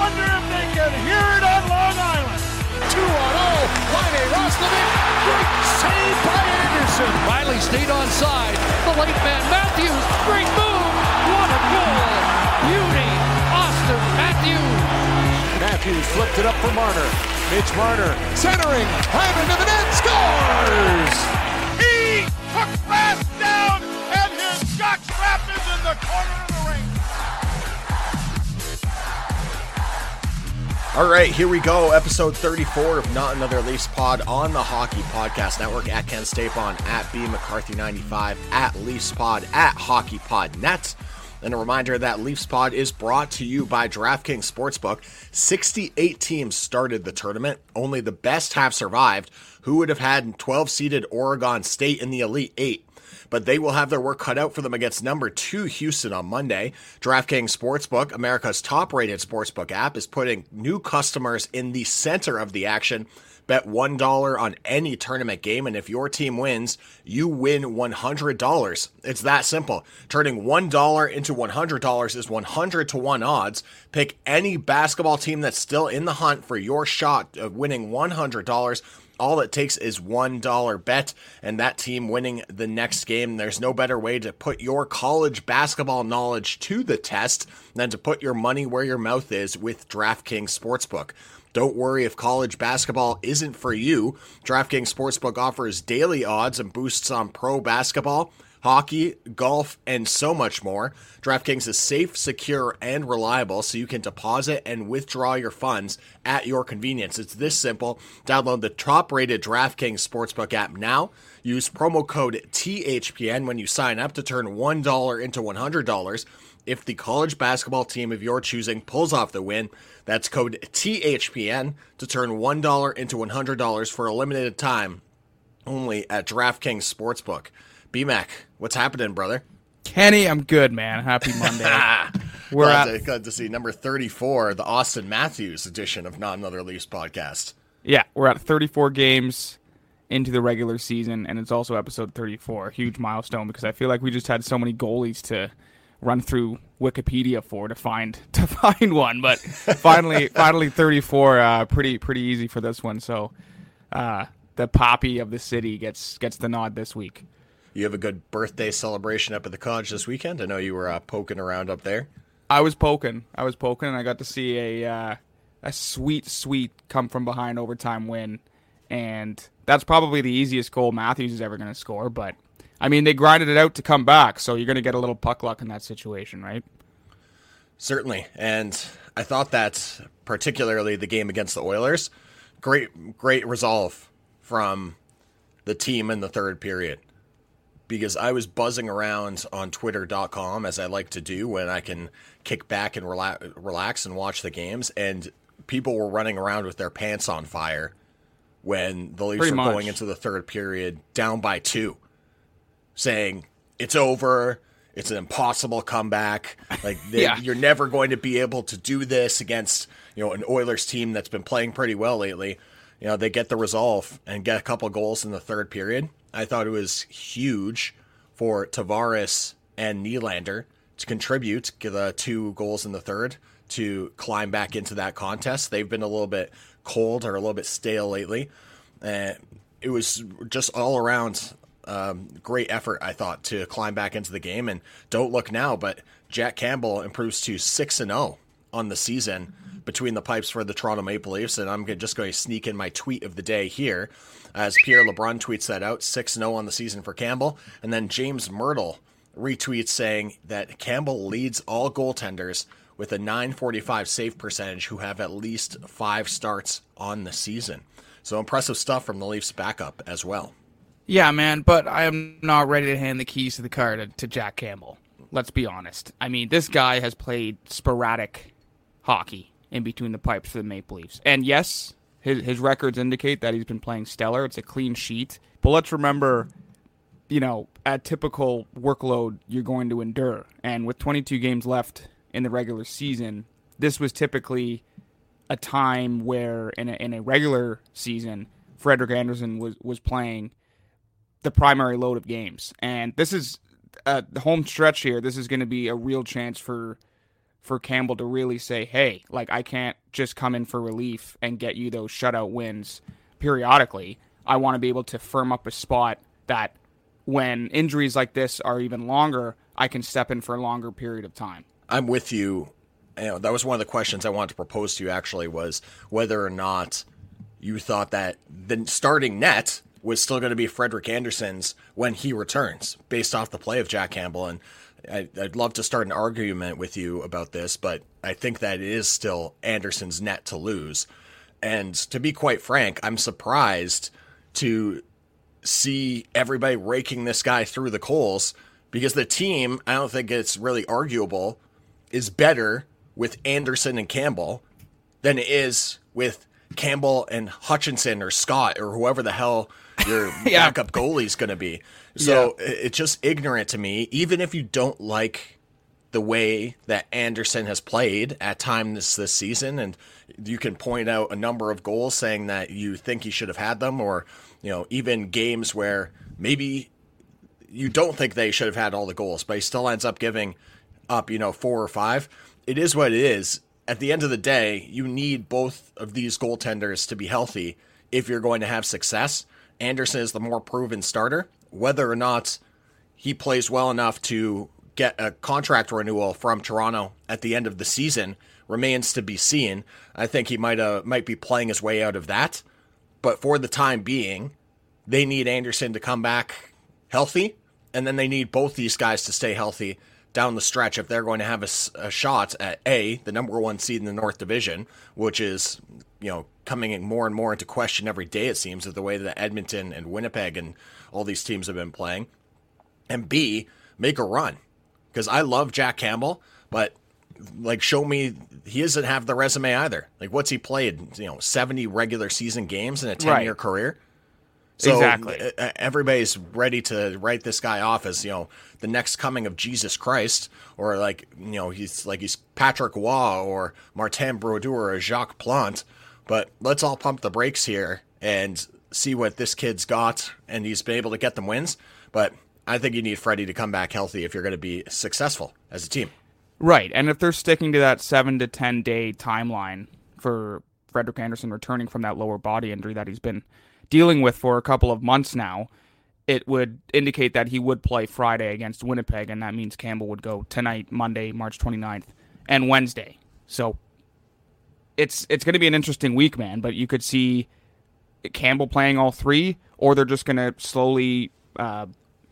I wonder if they can hear it on Long Island. 2 on 0. Riley Roslovic. Great save by Anderson. Rielly stayed on side. The late man Matthews. Great move. What a goal. Beauty. Auston Matthews. Matthews flipped it up for Marner. Mitch Marner centering. Hyman to the net. Scores! He took fast down and his shot trapped into the corner All right, here we go. Episode 34 of Not Another Leafs Pod on the Hockey Podcast Network at Ken Stapon, at B McCarthy95, at Leafs Pod, at Hockey Pod Net. And a reminder that Leafs Pod is brought to you by DraftKings Sportsbook. 68 teams started the tournament. Only the best have survived. Who would have had 12 seeded Oregon State in the Elite Eight? But they will have their work cut out for them against number two Houston on Monday. DraftKings Sportsbook, America's top rated sportsbook app, is putting new customers in the center of the action. Bet $1 on any tournament game, and if your team wins, you win $100. It's that simple. Turning $1 into $100 is 100 to 1 odds. Pick any basketball team that's still in the hunt for your shot of winning $100 all it takes is one dollar bet and that team winning the next game. There's no better way to put your college basketball knowledge to the test than to put your money where your mouth is with draftkings sportsbook. Don't worry if college basketball isn't for you. Draftkings sportsbook offers daily odds and boosts on pro basketball hockey, golf, and so much more. DraftKings is safe, secure, and reliable, so you can deposit and withdraw your funds at your convenience. It's this simple. Download the top rated DraftKings Sportsbook app now. Use promo code THPN when you sign up to turn $1 into $100. If the college basketball team of your choosing pulls off the win, that's code THPN to turn $1 into $100 for a limited time only at DraftKings Sportsbook. BMAC, what's happening, brother? Kenny, I'm good, man. Happy Monday. We're glad, at to, glad to see number 34, the Auston Matthews edition of Not Another Leafs podcast. yeah, we're at 34 games into the regular season, and it's also episode 34, a huge milestone because I feel like we just had so many goalies to run through Wikipedia for to find to find one, but finally, finally 34, uh, pretty pretty easy for this one. So, uh, the poppy of the city gets gets the nod this week. You have a good birthday celebration up at the college this weekend. I know you were uh, poking around up there. I was poking. I was poking, and I got to see a uh, a sweet, sweet come from behind overtime win, and that's probably the easiest goal Matthews is ever going to score. But I mean, they grinded it out to come back, so you're going to get a little puck luck in that situation, right? Certainly, and I thought that particularly the game against the Oilers, great, great resolve from the team in the third period because I was buzzing around on twitter.com as I like to do when I can kick back and relax, relax and watch the games and people were running around with their pants on fire when the Leafs Pretty were much. going into the third period down by 2 saying it's over it's an impossible comeback like they, Yeah. you're never going to be able to do this against you know an Oilers team that's been playing pretty well lately you know they get the resolve and get a couple goals in the third period I thought it was huge for Tavares and Nylander to contribute to the two goals in the third to climb back into that contest. They've been a little bit cold or a little bit stale lately. and it was just all around um, great effort. I thought to climb back into the game, and don't look now, but Jack Campbell improves to six and zero on the season between the pipes for the Toronto Maple Leafs, and I'm just going to sneak in my tweet of the day here as Pierre LeBrun tweets that out 6 0 on the season for Campbell. And then James Mirtle retweets saying that Campbell leads all goaltenders with a 945 save percentage who have at least five starts on the season. So impressive stuff from the Leafs backup as well. Yeah, man, but I am not ready to hand the keys to the car to, to Jack Campbell. Let's be honest. I mean, this guy has played sporadic hockey in between the pipes for the Maple Leafs. And yes, his, his records indicate that he's been playing stellar. It's a clean sheet. But let's remember, you know, at typical workload you're going to endure. And with 22 games left in the regular season, this was typically a time where in a, in a regular season, Frederik Andersen was, was playing the primary load of games. And this is uh, the home stretch here. This is going to be a real chance for for Campbell to really say, hey, like I can't just come in for relief and get you those shutout wins periodically. I want to be able to firm up a spot that when injuries like this are even longer, I can step in for a longer period of time. I'm with you. you know, that was one of the questions I wanted to propose to you actually was whether or not you thought that the starting net was still going to be Frederik Andersen's when he returns based off the play of Jack Campbell. And I, would love to start an argument with you about this, but I think that it is still Andersen's net to lose. And to be quite frank, I'm surprised to see everybody raking this guy through the coals because the team, I don't think it's really arguable, is better with Andersen and Campbell than it is with Campbell and Hutchinson or Scott or whoever the hell your yeah. backup goalie is going to be. So yeah. it's just ignorant to me, even if you don't like the way that Andersen has played at times this season, and you can point out a number of goals saying that you think he should have had them, or you know even games where maybe you don't think they should have had all the goals, but he still ends up giving up, you know, four or five. It is what it is. At the end of the day, you need both of these goaltenders to be healthy if you're going to have success. Andersen is the more proven starter. Whether or not he plays well enough to get a contract renewal from Toronto at the end of the season remains to be seen. I think he might uh, might be playing his way out of that, but for the time being, they need Andersen to come back healthy, and then they need both these guys to stay healthy down the stretch if they're going to have a, a shot at a the number one seed in the North Division, which is you know coming in more and more into question every day. It seems of the way that Edmonton and Winnipeg and all these teams have been playing, and B make a run because I love Jack Campbell, but like show me he doesn't have the resume either. Like what's he played? You know, seventy regular season games in a ten year right. career. So exactly. everybody's ready to write this guy off as you know the next coming of Jesus Christ, or like you know he's like he's Patrick Roy or Martin Brodeur or Jacques Plante. But let's all pump the brakes here and see what this kid's got, and he's been able to get them wins. But I think you need Freddie to come back healthy if you're going to be successful as a team. Right, and if they're sticking to that seven to ten day timeline for Frederik Andersen returning from that lower body injury that he's been dealing with for a couple of months now, it would indicate that he would play Friday against Winnipeg, and that means Campbell would go tonight, Monday, March 29th, and Wednesday. So it's it's going to be an interesting week, man. But you could see Campbell playing all three, or they're just going to slowly uh,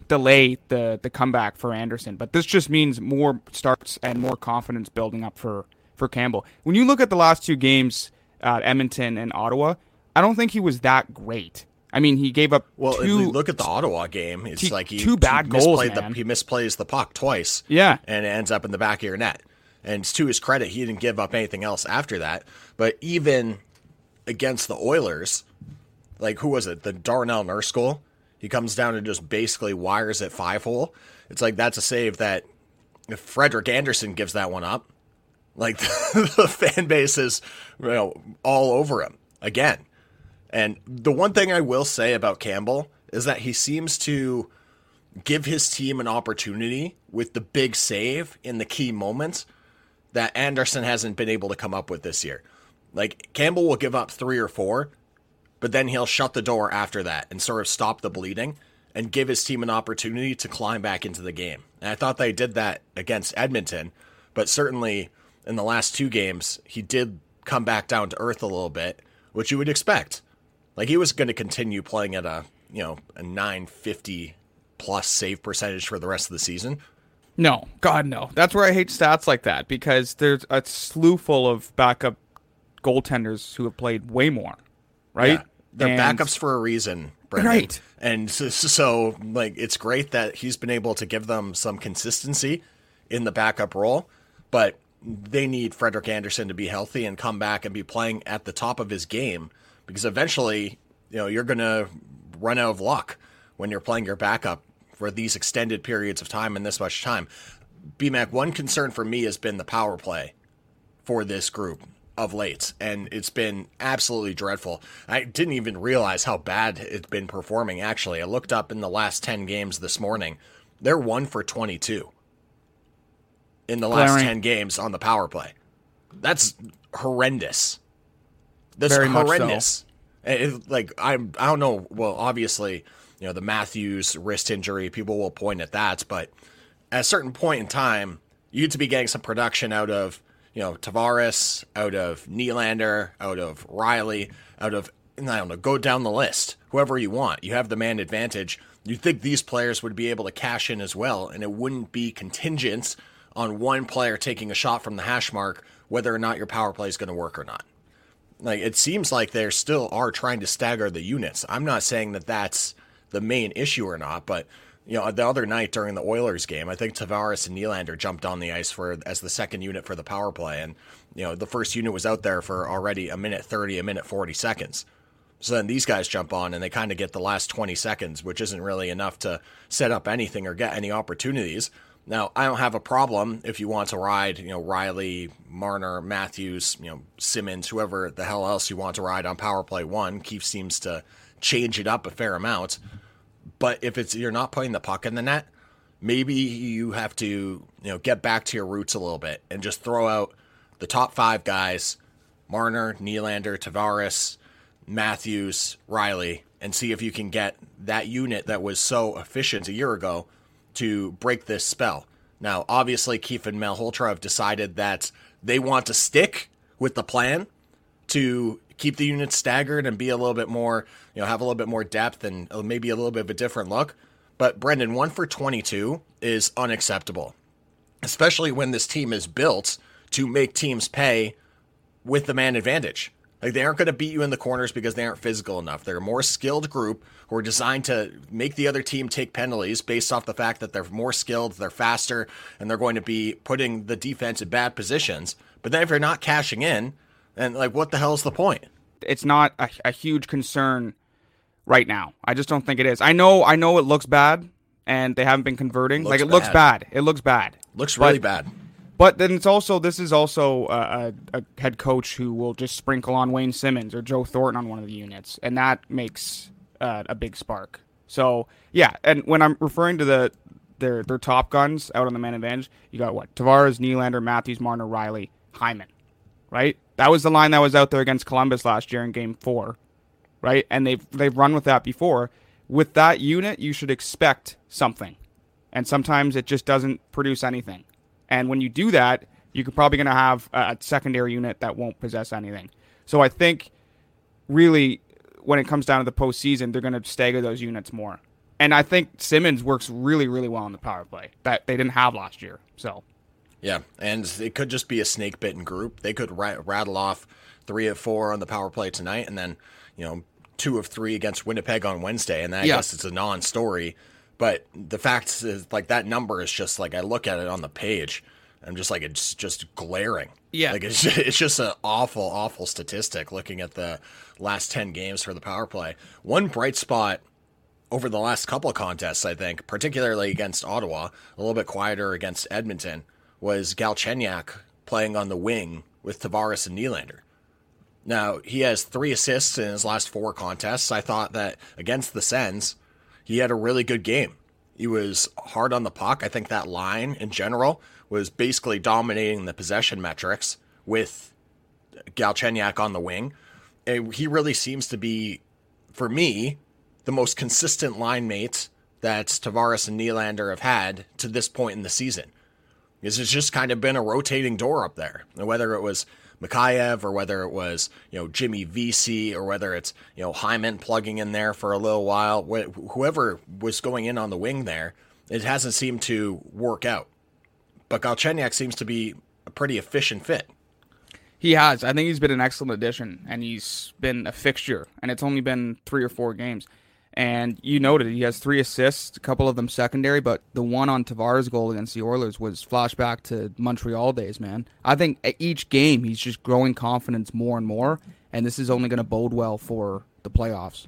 delay the the comeback for Andersen. But this just means more starts and more confidence building up for for Campbell. When you look at the last two games, uh, Edmonton and Ottawa, I don't think he was that great. I mean, he gave up. Well, two, if you look at the Ottawa game, it's two, like he two bad he goals. The, he misplays the puck twice. Yeah, and it ends up in the back of your net. And to his credit, he didn't give up anything else after that. But even against the Oilers, like who was it? The Darnell Nurse goal. He comes down and just basically wires it five hole. It's like that's a save that if Frederik Andersen gives that one up, like the fan base is you know all over him again. And the one thing I will say about Campbell is that he seems to give his team an opportunity with the big save in the key moments that Andersen hasn't been able to come up with this year. Like Campbell will give up three or four, but then he'll shut the door after that and sort of stop the bleeding and give his team an opportunity to climb back into the game. And I thought they did that against Edmonton, but certainly in the last two games, he did come back down to earth a little bit, which you would expect. Like he was going to continue playing at a, you know, a 950 plus save percentage for the rest of the season. No, God, no. That's where I hate stats like that because there's a slew full of backup goaltenders who have played way more, right? Yeah, they're And- backups for a reason, Brendan. Right. And so, so, like, it's great that he's been able to give them some consistency in the backup role, but they need Frederik Andersen to be healthy and come back and be playing at the top of his game because eventually, you know, you're going to run out of luck when you're playing your backup for these extended periods of time and this much time. BMAC, one concern for me has been the power play for this group of late, and it's been absolutely dreadful. I didn't even realize how bad it's been performing, actually. I looked up in the last 10 games this morning, they're 1 for 22 in the last Glaring. 10 games on the power play. That's horrendous. That's Very much so. horrendous. It- like I'm, I don't know. Well, obviously, you know the Matthews wrist injury. People will point at that, but at a certain point in time, you need to be getting some production out of you know Tavares, out of Nylander, out of Rielly, out of I don't know. Go down the list. Whoever you want, you have the man advantage. You think these players would be able to cash in as well, and it wouldn't be contingent on one player taking a shot from the hash mark, whether or not your power play is going to work or not like it seems like they still are trying to stagger the units. I'm not saying that that's the main issue or not, but you know, the other night during the Oilers game, I think Tavares and Nylander jumped on the ice for as the second unit for the power play, and you know, the first unit was out there for already a minute thirty, a minute forty seconds. So then these guys jump on and they kind of get the last 20 seconds, which isn't really enough to set up anything or get any opportunities. Now, I don't have a problem if you want to ride, you know, Rielly, Marner, Matthews, you know, Simmonds, whoever the hell else you want to ride on power play one. Keefe seems to change it up a fair amount. But if it's you're not putting the puck in the net, maybe you have to, you know, get back to your roots a little bit and just throw out the top five guys, Marner, Nylander, Tavares, Matthews, Rielly, and see if you can get that unit that was so efficient a year ago to break this spell. Now, obviously, Keefe and Malhotra have decided that they want to stick with the plan to keep the units staggered and be a little bit more, you know, have a little bit more depth and uh, maybe a little bit of a different look. But Brendan, one for 22 is unacceptable, especially when this team is built to make teams pay with the man advantage. Like they aren't going to beat you in the corners because they aren't physical enough. They're a more skilled group who are designed to make the other team take penalties based off the fact that they're more skilled, they're faster, and they're going to be putting the defense in bad positions. But then if you're not cashing in, then like what the hell is the point? it's not a, a huge concern right now. I just don't think it is. I know I know it looks bad and they haven't been converting. Looks like it looks bad. bad. It looks bad. Looks really bad. But then it's also this is also a, a, head coach who will just sprinkle on Wayne Simmonds or Joe Thornton on one of the units, and that makes uh, a big spark. So yeah, and when I'm referring to the their their top guns out on the man advantage, you got what Tavares, Nylander, Matthews, Marner, Rielly, Hyman, right? That was the line that was out there against Columbus last year in Game Four, right? And they've they've run with that before. With that unit, you should expect something, and sometimes it just doesn't produce anything. And when you do that, you're probably going to have a secondary unit that won't possess anything. So I think really when it comes down to the postseason, they're going to stagger those units more. And I think Simmonds works really, really well on the power play that they didn't have last year. So Yeah, and it could just be a snake bitten group. They could ra- rattle off three of four on the power play tonight, and then you know two of three against Winnipeg on Wednesday, and then I guess it's a non-story. But the fact is, like that number is just like I look at it on the page, I'm just like it's just glaring. Yeah. like it's it's just an awful, awful statistic. Looking at the last ten games for the power play, one bright spot over the last couple of contests, I think, particularly against Ottawa, a little bit quieter against Edmonton, was Galchenyuk playing on the wing with Tavares and Nylander. Now, he has three assists in his last four contests. I thought that against the Sens, he had a really good game. He was hard on the puck. I think that line in general was basically dominating the possession metrics with Galchenyuk on the wing. And he really seems to be for me, the most consistent line mates that Tavares and Nylander have had to this point in the season. Because it's just kind of been a rotating door up there. And whether it was Mikheyev or whether it was, you know, Jimmy Vesey or whether it's, you know, Hyman plugging in there for a little while, wh- whoever was going in on the wing there, it hasn't seemed to work out. But Galchenyuk seems to be a pretty efficient fit. He has. I think he's been an excellent addition, and he's been a fixture. And it's only been three or four games. And you noted he has three assists, a couple of them secondary, but the one on Tavares' goal against the Oilers was flashback to Montreal days, man. I think each game he's just growing confidence more and more, and this is only going to bode well for the playoffs.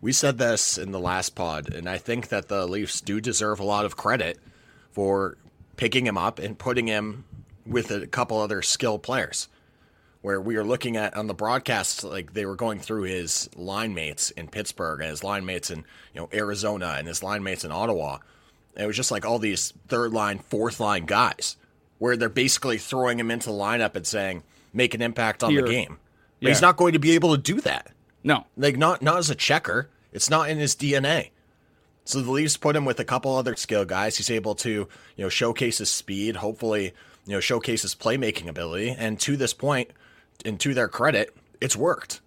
We said this in the last pod, and I think that the Leafs do deserve a lot of credit for picking him up and putting him with a couple other skilled players where we were looking at on the broadcast, like they were going through his line mates in Pittsburgh and his line mates in you know Arizona and his line mates in Ottawa. And it was just like all these third line, fourth line guys, where they're basically throwing him into the lineup and saying, make an impact on Here. the game. But Yeah. he's not going to be able to do that. No. Like not not as a checker. It's not in his DNA. So the Leafs put him with a couple other skill guys. He's able to, you know, showcase his speed, hopefully, you know, showcase his playmaking ability. And to this point, and to their credit, it's worked.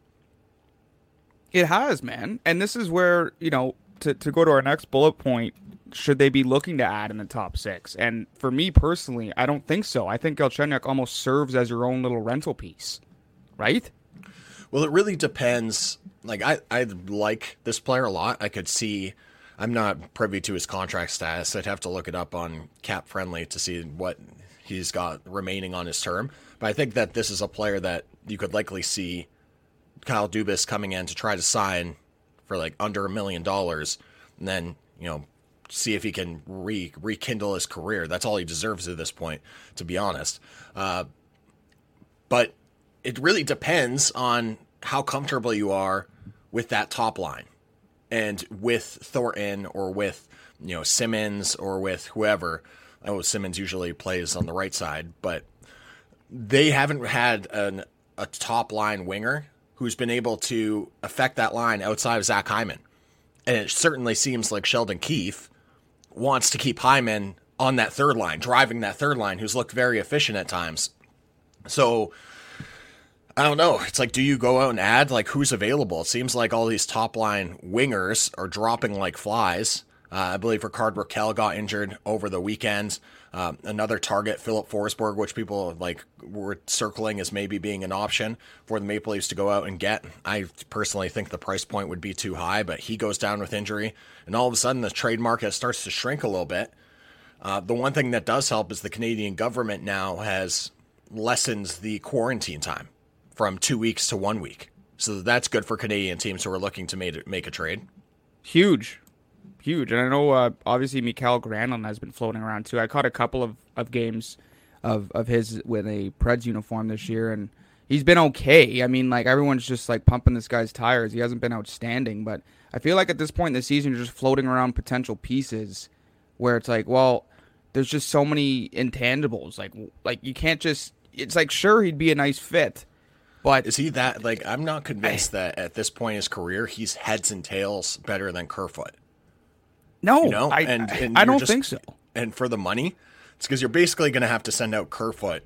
It has, man. And this is where, you know, to, to go to our next bullet point, should they be looking to add in the top six? And for me personally, I don't think so. I think Galchenyuk almost serves as your own little rental piece, right? Well, it really depends. Like I, I like this player a lot. I could see. I'm not privy to his contract status. I'd have to look it up on Cap Friendly to see what he's got remaining on his term. But I think that this is a player that you could likely see Kyle Dubas coming in to try to sign for like under a million dollars, and then you know see if he can re rekindle his career. That's all he deserves at this point, to be honest. Uh, but it really depends on how comfortable you are with that top line and with Thornton or with you know Simmonds or with whoever. Oh, Simmonds usually plays on the right side, but they haven't had an, a top line winger who's been able to affect that line outside of Zach Hyman. And it certainly seems like Sheldon Keefe wants to keep Hyman on that third line, driving that third line, who's looked very efficient at times. So I don't know. It's like, do you go out and add like who's available? It seems like all these top line wingers are dropping like flies. Uh, I believe Rickard Rakell got injured over the weekend. Um, another target, Filip Forsberg, which people like were circling as maybe being an option for the Maple Leafs to go out and get. I personally think the price point would be too high, but he goes down with injury, and all of a sudden the trade market starts to shrink a little bit. Uh, the one thing that does help is the Canadian government now has lessened the quarantine time from two weeks to one week. So that's good for Canadian teams who are looking to make, make a trade. Huge. Huge. And I know, uh, obviously, Mikael Granlund has been floating around too. I caught a couple of, of games of, of his with a Preds uniform this year, and he's been okay. I mean, like, everyone's just like pumping this guy's tires. He hasn't been outstanding, but I feel like at this point in the season, you're just floating around potential pieces where it's like, well, there's just so many intangibles. Like, like you can't just. It's like sure he'd be a nice fit, but Is he that like I'm not convinced that at this point in his career he's heads and tails better than Kerfoot. No, You know, I, and, and I don't just- think so. And for the money, it's because you're basically going to have to send out Kerfoot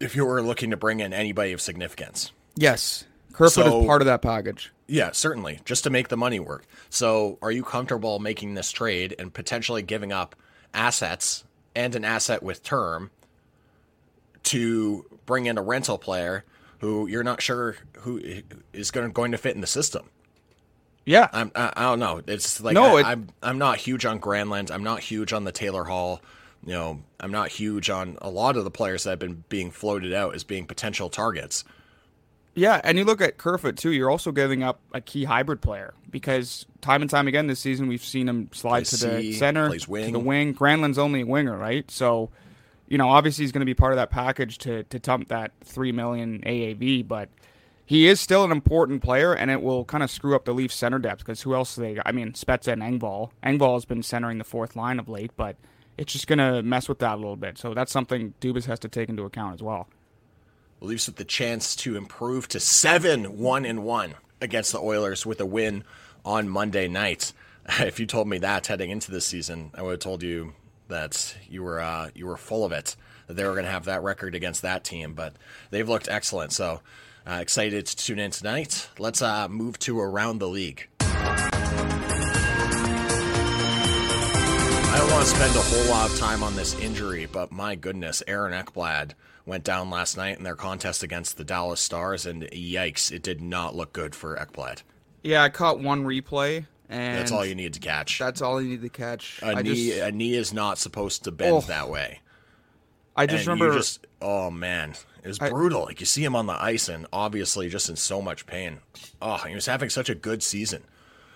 if you were looking to bring in anybody of significance. Yes, Kerfoot So- is part of that package. Yeah, certainly, just to make the money work. So, are you comfortable making this trade and potentially giving up assets and an asset with term to bring in a rental player who you're not sure who is going to fit in the system? Yeah, I'm, I, I don't know. It's like No, I, it- I'm I'm not huge on Granlund. I'm not huge on the Taylor Hall. You know, I'm not huge on a lot of the players that have been being floated out as being potential targets. Yeah, and you look at Kerfoot too. You're also giving up a key hybrid player because time and time again this season we've seen him slide Plays to the C, center, plays to the wing. Granlund's only a winger, right? So, you know, obviously he's going to be part of that package to to dump that three million AAV, but he is still an important player, and it will kind of screw up the Leafs center depth because who else they? I mean, Spezza and Engvall. Engvall has been centering the fourth line of late, but it's just going to mess with that a little bit. So that's something Dubas has to take into account as well. Leafs with the chance to improve to seven one and one against the Oilers with a win on Monday night. If you told me that heading into this season, I would have told you that you were uh, you were full of it that they were going to have that record against that team. But they've looked excellent, so uh, excited to tune in tonight. Let's uh, move to around the league. I don't want to spend a whole lot of time on this injury, but my goodness, Aaron Ekblad went down last night in their contest against the Dallas Stars, and yikes, it did not look good for Ekblad. Yeah, I caught one replay, and That's all you need to catch. That's all you need to catch. A I knee, just, a knee is not supposed to bend Oh. that way. I just remember. just, oh man, it was I- brutal. like you see him on the ice, and obviously just in so much pain. Oh, he was having such a good season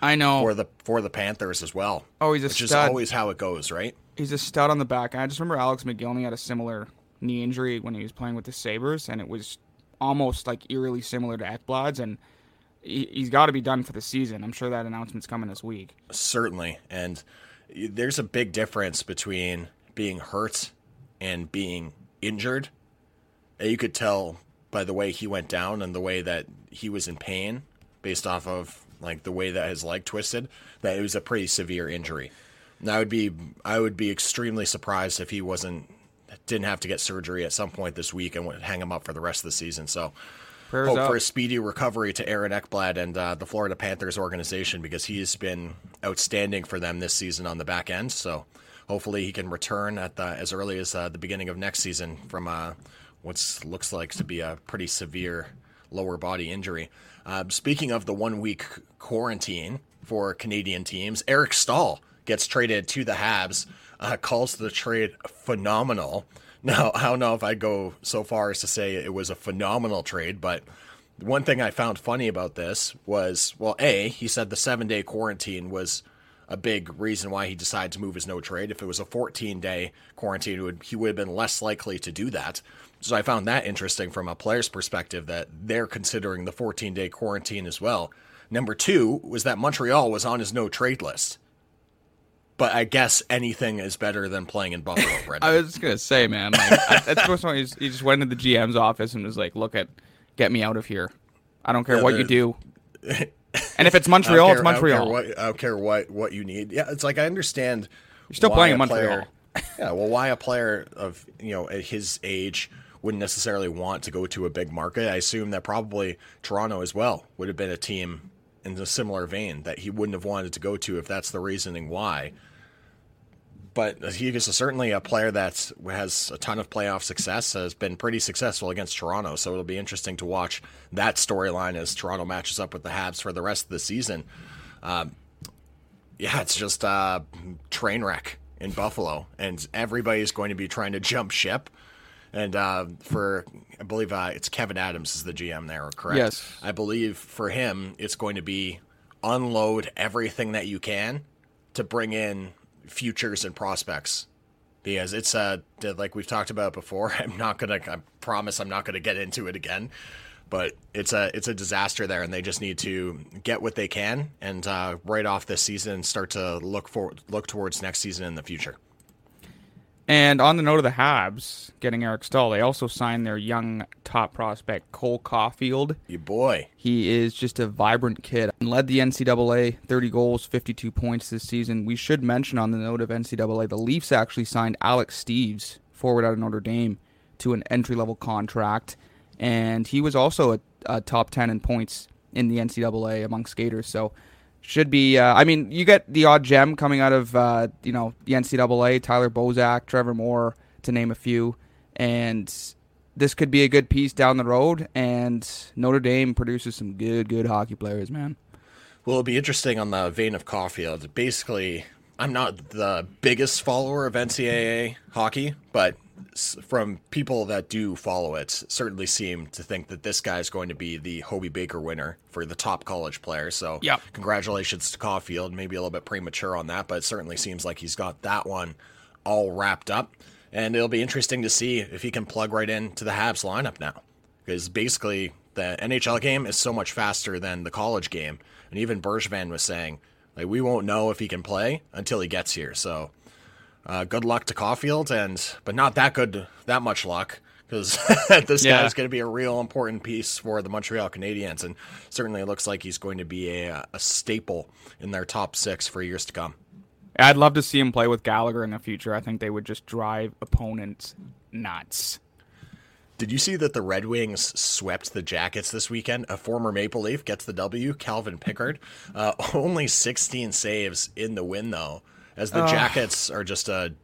I know. for the for the Panthers as well. Oh, he's a which is always how it goes, right? he's a stud on the back. And I just remember Alex McGillney had a similar knee injury when he was playing with the Sabres, and it was almost like eerily similar to Ekblad's, and he, he's got to be done for the season. I'm sure that announcement's coming this week. Certainly, and there's a big difference between being hurt and being injured. And You could tell by the way he went down and the way that he was in pain, based off of like the way that his leg twisted, that it was a pretty severe injury. And I would be I would be extremely surprised if he wasn't didn't have to get surgery at some point this week and would hang him up for the rest of the season. So Prayers hope up. for a speedy recovery to Aaron Ekblad and uh, the Florida Panthers organization because he's been outstanding for them this season on the back end. So hopefully he can return at the, as early as uh, the beginning of next season from uh, what looks like to be a pretty severe lower body injury. Uh, speaking of the one week quarantine for Canadian teams, Eric Staal gets traded to the Habs. Uh, calls the trade phenomenal. Now, I don't know if I'd go so far as to say it was a phenomenal trade, but one thing I found funny about this was well, A, he said the seven day quarantine was a big reason why he decided to move his no trade. If it was a 14 day quarantine, would, he would have been less likely to do that. So I found that interesting from a player's perspective that they're considering the 14 day quarantine as well. Number two was that Montreal was on his no trade list. But I guess anything is better than playing in Buffalo, Brendan. I was just gonna say, man, like that's the one. He just, he just went into the GM's office and was like, "Look at, get me out of here. I don't care Yeah, what you do. And if it's Montreal, care- it's I don't Montreal. what, I don't care what, what you need. Yeah, it's like I understand. You're still playing Montreal. player- yeah, well, why a player of you know at his age wouldn't necessarily want to go to a big market? I assume that probably Toronto as well would have been a team in a similar vein that he wouldn't have wanted to go to if that's the reasoning why. But he is certainly a player that has a ton of playoff success, has been pretty successful against Toronto. So it'll be interesting to watch that storyline as Toronto matches up with the Habs for the rest of the season. Um, yeah, it's just a train wreck in Buffalo, and everybody's going to be trying to jump ship. And uh, for, I believe uh, it's Kevin Adams is the GM there, correct? Yes. I believe for him, it's going to be unload everything that you can to bring in futures and prospects. Because it's uh like we've talked about before. I'm not gonna. I promise I'm not gonna get into it again. But it's a it's a disaster there, and they just need to get what they can and uh, right off this season start to look for look towards next season in the future. And on the note of the Habs getting Eric Staal, they also signed their young top prospect Cole Caufield. You boy, He is just a vibrant kid and led the NCAA 30 goals, 52 points this season. We should mention on the note of NCAA, the Leafs actually signed Alex Steeves, forward out of Notre Dame, to an entry level contract. And he was also a, a top 10 in points in the NCAA among skaters. So should be. Uh, I mean, you get the odd gem coming out of uh, you know the NCAA, Tyler Bozak, Trevor Moore, to name a few, and this could be a good piece down the road. And Notre Dame produces some good, good hockey players, man. Well, it'll be interesting on the vein of Caufield. Basically, I'm not the biggest follower of NCAA hockey, but from people that do follow it, certainly seem to think that this guy is going to be the Hobey Baker winner for the top college player. So, Yep. congratulations to Caufield. Maybe a little bit premature on that, but it certainly seems like he's got that one all wrapped up. And it'll be interesting to see if he can plug right into the Habs lineup now. Because basically, the NHL game is so much faster than the college game. And even Bergevin was saying, like, we won't know if he can play until he gets here. So, uh, good luck to Caufield, and but not that good, that much luck because this Yeah. is going to be a real important piece for the Montreal Canadiens, and certainly looks like he's going to be a, a staple in their top six for years to come. I'd love to see him play with Gallagher in the future. I think they would just drive opponents nuts. Did you see that the Red Wings swept the Jackets this weekend? A former Maple Leaf gets the W. Calvin Pickard, uh, only 16 saves in the win though, as the Jackets are just a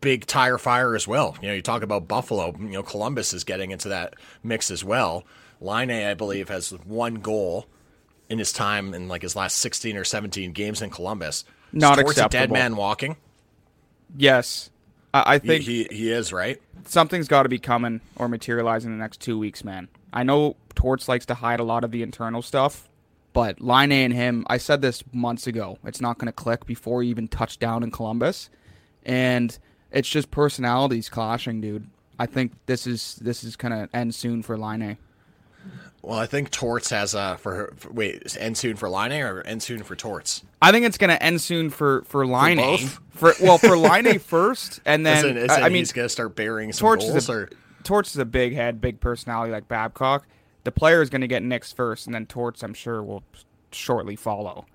big tire fire as well. You know, you talk about Buffalo. You know, Columbus is getting into that mix as well. Laine, I believe, has one goal in his time in like his last 16 or 17 games in Columbus. Not Towards a dead man walking. Yes, I, I He, think he he is right. something's got to be coming or materializing in the next two weeks, man. I know Torts likes to hide a lot of the internal stuff, but Laine and him, I said this months ago. It's not going to click before he even touched down in Columbus, and it's just personalities clashing, dude. I think this is this is gonna end soon for Laine. Well, I think Torts has a for, for wait end soon for Laine or end soon for Torts. I think it's gonna end soon for for Line both? For well, for Laine first, and then isn't I, I mean, he's gonna start burying some Torch goals is or a Torts is a big head, big personality like Babcock. The player is going to get nicks first, and then Torts, I'm sure, will shortly follow.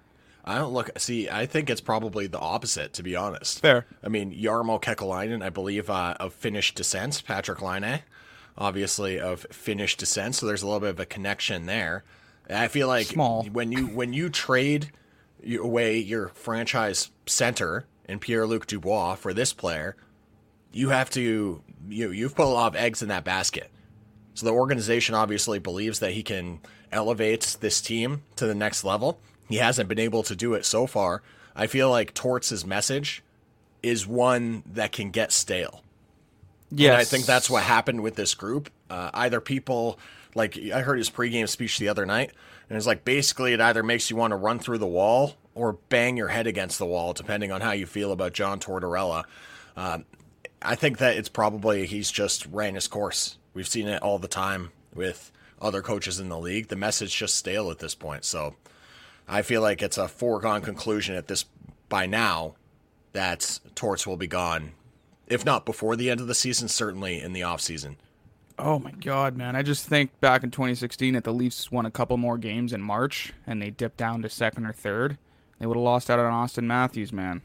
I don't look see. I think it's probably the opposite, to be honest. Fair. I mean, Jarmo Kekalainen, I believe, uh, of Finnish descent. Patrik Laine, obviously of Finnish descent. So there's a little bit of a connection there. I feel like Small. when you when you trade away your franchise center in Pierre Luc Dubois for this player, you have to you you've put a lot of eggs in that basket. So the organization obviously believes that he can elevate this team to the next level. He hasn't been able to do it so far. I feel like Torts' message is one that can get stale. Yeah, I think that's what happened with this group. Uh, either people, like, I heard his pregame speech the other night, and it's like basically it either makes you want to run through the wall or bang your head against the wall, depending on how you feel about John Tortorella. Um, I think that it's probably he's just ran his course. We've seen it all the time with other coaches in the league. The message just stale at this point. So I feel like it's a foregone conclusion at this by now that Torts will be gone. If not before the end of the season, certainly in the offseason. Oh my god, man! I just think back in 2016, that the Leafs won a couple more games in March and they dipped down to second or third, they would have lost out on Auston Matthews, man.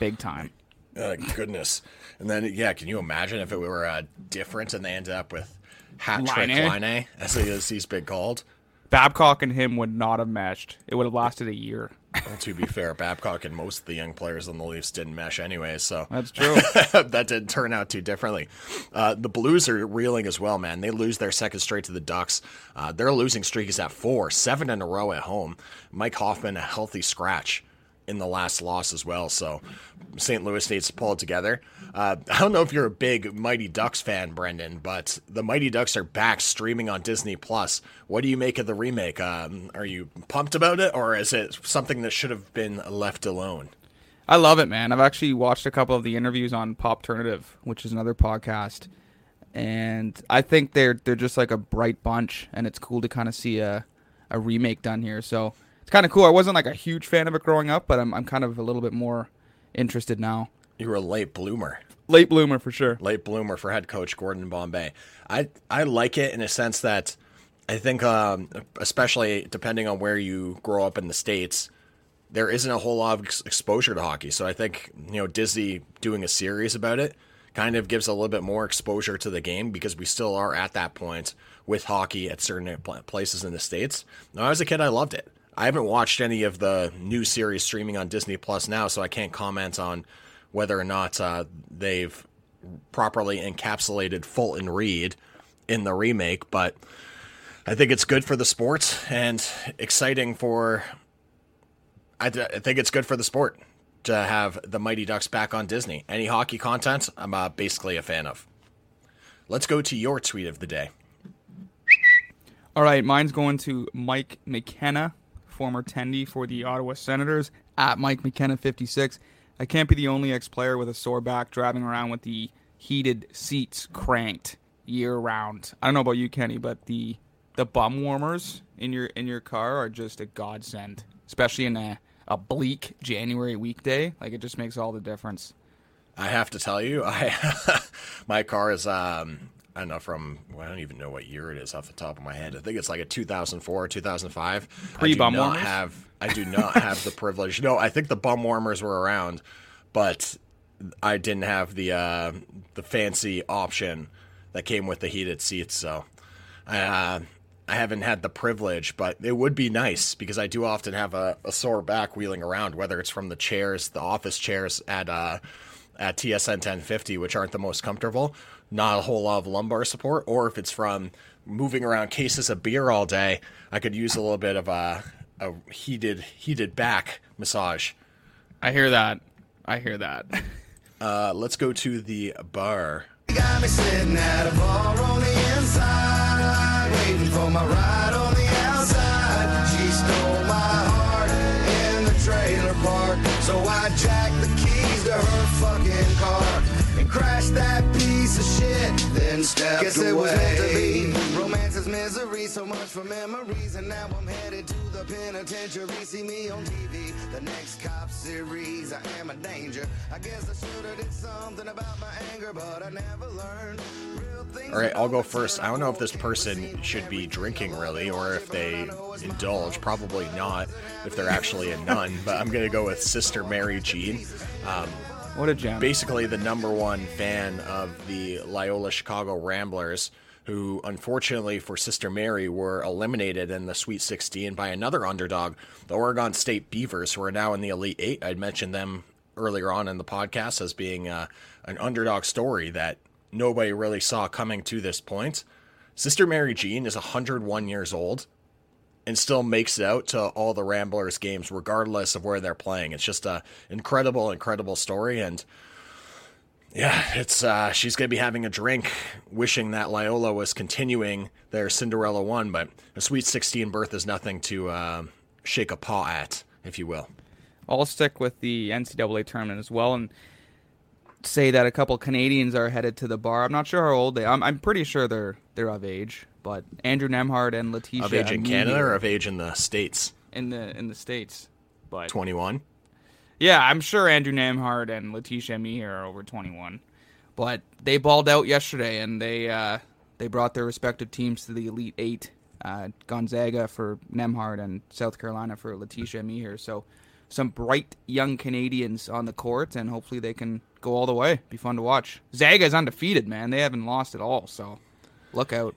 Big time. Uh, goodness. And then, yeah, can you imagine if it were uh, different and they ended up with hat trick Laine? Line, as, he, as he's been called? Babcock and him would not have meshed. It would have lasted a year. Well, to be fair, Babcock and most of the young players on the Leafs didn't mesh anyway, so That's true. that didn't turn out too differently. Uh, the Blues are reeling as well, man. They lose their second straight to the Ducks. Uh, their losing streak is at four, seven in a row at home. Mike Hoffman, a healthy scratch in the last loss as well. So St. Louis needs to pull it together. Uh, I don't know if you're a big Mighty Ducks fan, Brendan, but the Mighty Ducks are back streaming on Disney Plus. What do you make of the remake? Um, are you pumped about it, or is it something that should have been left alone? I love it, man. I've actually watched a couple of the interviews on Pop Alternative, which is another podcast, and I think they're they're just like a bright bunch, and it's cool to kind of see a a remake done here. So it's kind of cool. I wasn't like a huge fan of it growing up, but I'm I'm kind of a little bit more interested now. You were a late bloomer. Late bloomer for sure. late bloomer for head coach Gordon Bombay. I I like it in a sense that I think, um, especially depending on where you grow up in the states, there isn't a whole lot of ex- exposure to hockey. So I think you know Disney doing a series about it kind of gives a little bit more exposure to the game because we still are at that point with hockey at certain places in the states. When I was a kid, I loved it. I haven't watched any of the new series streaming on Disney Plus now, so I can't comment on whether or not uh, they've properly encapsulated Fulton Reed in the remake, but I think it's good for the sport and exciting for. I, th- I think it's good for the sport to have the Mighty Ducks back on Disney. Any hockey content, I'm uh, basically a fan of. Let's go to your tweet of the day. All right, mine's going to Mike McKenna, former tendy for the Ottawa Senators, at Mike McKenna 56. I can't be the only ex player with a sore back driving around with the heated seats cranked year round. I don't know about you, Kenny, but the the bum warmers in your in your car are just a godsend, especially in a, a bleak January weekday. Like it just makes all the difference. I have to tell you, I my car is um I don't know from well, I don't even know what year it is off the top of my head. I think it's like a 2004 or 2005. I Pre do bum not warmers? have I do not have the privilege. No, I think the bum warmers were around, but I didn't have the uh, the fancy option that came with the heated seats. So I uh, I haven't had the privilege, but it would be nice because I do often have a, a sore back wheeling around, whether it's from the chairs, the office chairs at uh, at TSN 1050, which aren't the most comfortable, not a whole lot of lumbar support, or if it's from moving around cases of beer all day, I could use a little bit of a, a heated heated back massage. I hear that. I hear that. Uh, let's go to the bar. Got me sitting at a bar on the inside, waiting for my ride on the outside. She stole my heart in the trailer park, so I jacked the keys to her fucking car and crashed that piece of shit. Then stepped Guess away. it was meant to be. Romance is misery, so much for memories, and now I'm headed to the penitentiary. See me on TV, the next cop series. I am a danger. I guess I should have did something about my anger, but I never learned. All right, I'll go first. I don't know if this person should be drinking really, or if they indulge. Probably not, if they're actually a nun. But I'm gonna go with Sister Mary Jean. Um, What a gem. basically the number one fan of the Loyola Chicago Ramblers, who unfortunately for Sister Mary were eliminated in the Sweet 16 by another underdog, the Oregon State Beavers, who are now in the Elite Eight. I'd mentioned them earlier on in the podcast as being uh, an underdog story that nobody really saw coming to this point. Sister Mary Jean is 101 years old and still makes it out to all the Ramblers games, regardless of where they're playing. It's just a incredible, incredible story, and yeah, it's uh, she's gonna be having a drink, wishing that Loyola was continuing their Cinderella one, but a Sweet 16 berth is nothing to uh, shake a paw at, if you will. I'll stick with the NCAA tournament as well and say that a couple Canadians are headed to the bar. I'm not sure how old they. I'm, I'm pretty sure they're they're of age, but Andrew Nembhard and Laeticia Of age in Canada or are of age in the states? in the in the states. But 21. yeah, I'm sure Andrew Nembhard and Laeticia Amihere are over 21. But they balled out yesterday, and they uh, they brought their respective teams to the Elite Eight. Uh, Gonzaga for Nembhard and South Carolina for Laeticia Amihere. So some bright young Canadians on the court, and hopefully they can go all the way. Be fun to watch. Zaga's undefeated, man. They haven't lost at all. So look out.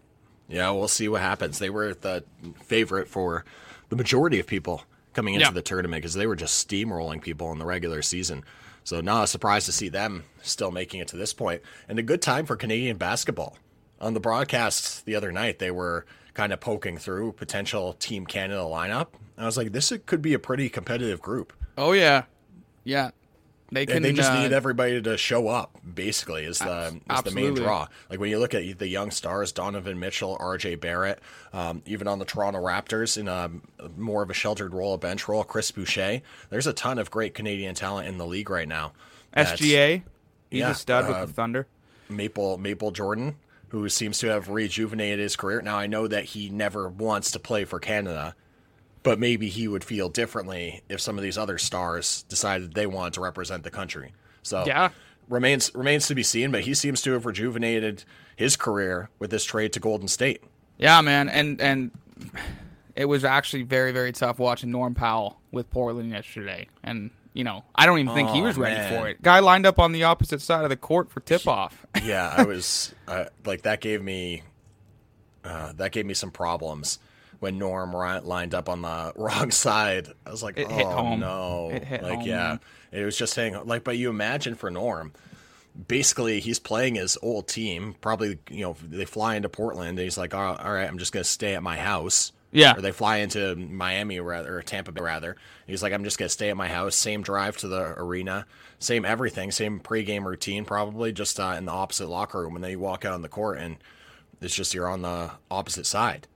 Yeah, we'll see what happens. They were the favorite for the majority of people coming into Yeah. the tournament because they were just steamrolling people in the regular season. So not a surprise to see them still making it to this point. And a good time for Canadian basketball. On the broadcast the other night, they were kind of poking through potential Team Canada lineup. I was like, this could be a pretty competitive group. Oh yeah, yeah. They can. And they just uh, need everybody to show up. Basically, is the is the main draw. Like when you look at the young stars, Donovan Mitchell, R.J. Barrett, um, even on the Toronto Raptors in a more of a sheltered role, a bench role, Chris Boucher. There's a ton of great Canadian talent in the league right now. SGA. He's Yeah, a stud uh, with the Thunder. Maple Maple Jordan, who seems to have rejuvenated his career. Now I know that he never wants to play for Canada, but maybe he would feel differently if some of these other stars decided they wanted to represent the country. So Yeah. remains remains to be seen. But he seems to have rejuvenated his career with this trade to Golden State. Yeah, man, and and it was actually very very tough watching Norm Powell with Portland yesterday, and you know I don't even think he Oh, was ready man. for it. Guy lined up on the opposite side of the court for tip off. Yeah, I was uh, like that gave me uh, that gave me some problems when Norm lined up on the wrong side. I was like, It oh no, It hit like home, yeah, man. it was just saying like, but you imagine for Norm. Basically, he's playing his old team. Probably, you know, they fly into Portland, and he's like, "Oh, all right, I'm just gonna stay at my house." Yeah. Or they fly into Miami rather, or Tampa Bay rather. He's like, I'm just gonna stay at my house. Same drive to the arena, same everything, same pregame routine, probably just uh, in the opposite locker room. And then you walk out on the court, and it's just you're on the opposite side.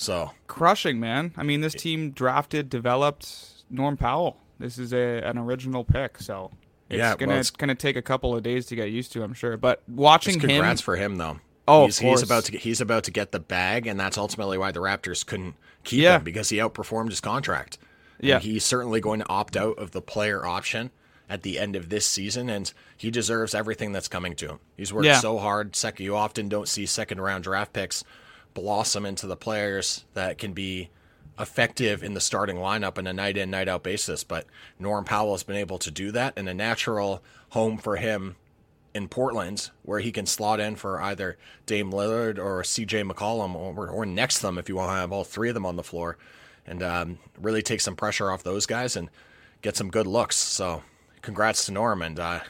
So Crushing, man. I mean, this team drafted, developed Norm Powell. This is a an original pick, so it's Yeah, gonna it's- it's gonna take a couple of days to get used to, I'm sure. But watching him, congrats for him, though. Oh, he's, he's about to get, he's about to get the bag, and that's ultimately why the Raptors couldn't keep Yeah. him because he outperformed his contract. And Yeah. he's certainly going to opt out of the player option at the end of this season, and he deserves everything that's coming to him. He's worked Yeah. so hard. Second, you often don't see second round draft picks blossom into the players that can be effective in the starting lineup on a night in, night out basis. But Norm Powell has been able to do that, and a natural home for him in Portland, where he can slot in for either Dame Lillard or CJ McCollum, or, or next to them if you want to have all three of them on the floor, and um, really take some pressure off those guys and get some good looks. So, congrats to Norm, and uh,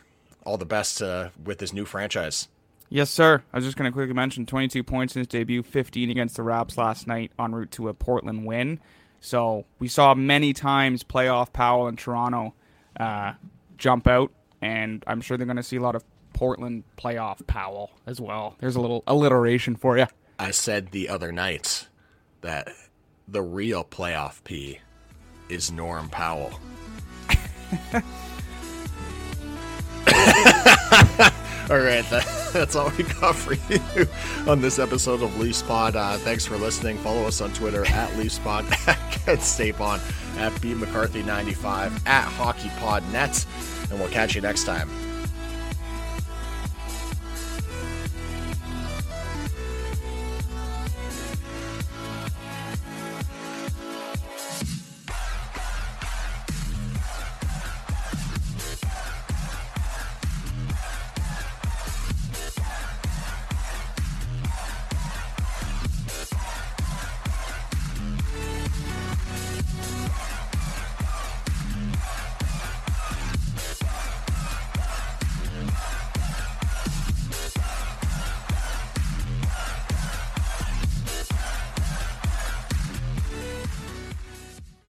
all the best uh, with his new franchise. Yes, sir. I was just going to quickly mention 22 points in his debut, 15 against the Raps last night en route to a Portland win. So we saw many times playoff Powell and Toronto uh, jump out, and I'm sure they're going to see a lot of Portland playoff Powell as well. There's a little alliteration for you. I said the other night that the real playoff P is Norm Powell. all right, that, that's all we got for you on this episode of Leafs Pod. Uh, thanks for listening. Follow us on Twitter at Leafs Pod, at Stapon, at B McCarthy95, at Hockey Pod Nets, and we'll catch you next time.